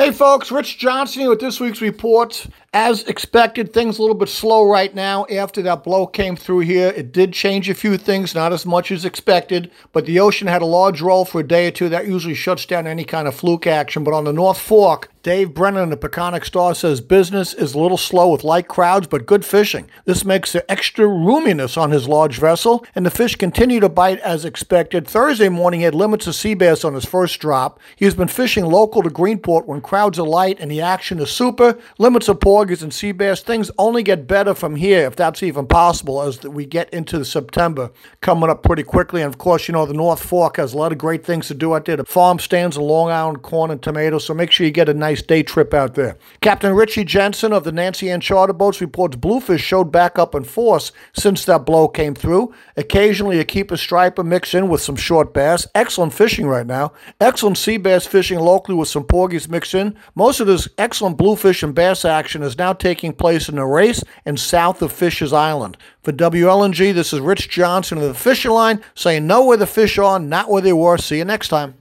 Hey folks, Rich Johnson here with this week's report. As expected, things a little bit slow right now after that blow came through here. It did change a few things, not as much as expected, but the ocean had a large roll for a day or two. That usually shuts down any kind of fluke action. But on the North Fork, Dave Brennan of the Peconic Star says business is a little slow with light crowds, but good fishing. This makes the extra roominess on his large vessel, and the fish continue to bite as expected. Thursday morning, he had limits of sea bass on his first drop. He's been fishing local to Greenport when crowds are light and the action is super. Limits of porgies and sea bass. Things only get better from here, if that's even possible, as we get into September coming up pretty quickly. And of course, you know, the North Fork has a lot of great things to do out there. The farm stands of Long Island corn and tomatoes, so make sure you get a nice day trip out there. Captain Richie Jensen of the Nancy Ann Charter Boats reports bluefish showed back up in force since that blow came through. Occasionally, a keeper striper mix in with some short bass. Excellent fishing right now. Excellent sea bass fishing locally with some porgies mixed Most of this excellent bluefish and bass action is now taking place in the race and south of Fisher's Island. For WLNG, this is Rich Johnson of the Fishing Line saying know where the fish are, not where they were. See you next time.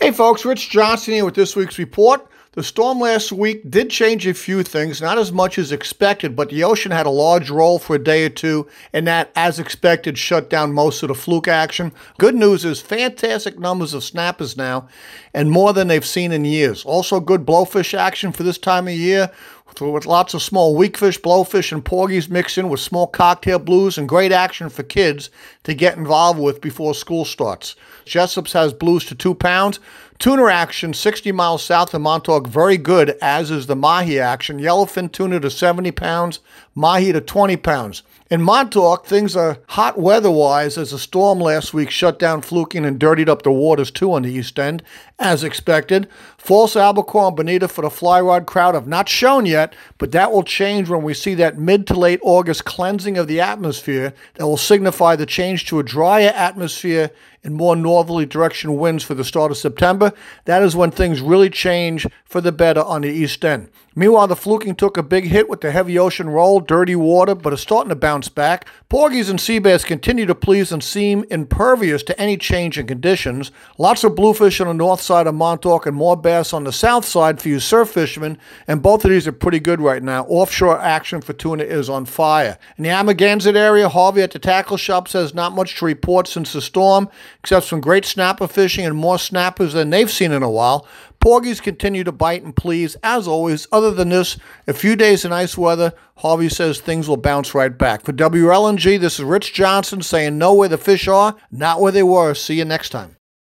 Hey folks, Rich Johnson here with this week's report. The storm last week did change a few things, not as much as expected, but the ocean had a large roll for a day or two, and that, as expected, shut down most of the fluke action. Good news is fantastic numbers of snappers now, and more than they've seen in years. Also, good blowfish action for this time of year with lots of small weakfish, blowfish, and porgies mixed in with small cocktail blues and great action for kids to get involved with before school starts. Jessup's has blues to two pounds. Tuna action 60 miles south of Montauk, very good, as is the mahi action. Yellowfin tuna to 70 pounds, mahi to 20 pounds. In Montauk, things are hot weather wise as a storm last week shut down fluking and dirtied up the waters too on the east end, as expected. False albacore and bonito for the fly rod crowd have not shown yet, but that will change when we see that mid to late August cleansing of the atmosphere that will signify the change to a drier atmosphere and more northerly direction winds for the start of September. That is when things really change for the better on the east end. Meanwhile, the fluking took a big hit with the heavy ocean roll, dirty water, but is starting to bounce back. Porgies and sea bass continue to please and seem impervious to any change in conditions. Lots of bluefish on the north side of Montauk and more bass on the south side for you surf fishermen, and both of these are pretty good right now. Offshore action for tuna is on fire. In the Amagansett area, Harvey at the tackle shop says not much to report since the storm, except some great snapper fishing and more snappers than they've seen in a while. Porgies continue to bite and please, as always. Other than this, a few days of nice weather, Harvey says things will bounce right back. For WLNG, this is Rich Johnson saying know where the fish are, not where they were. See you next time.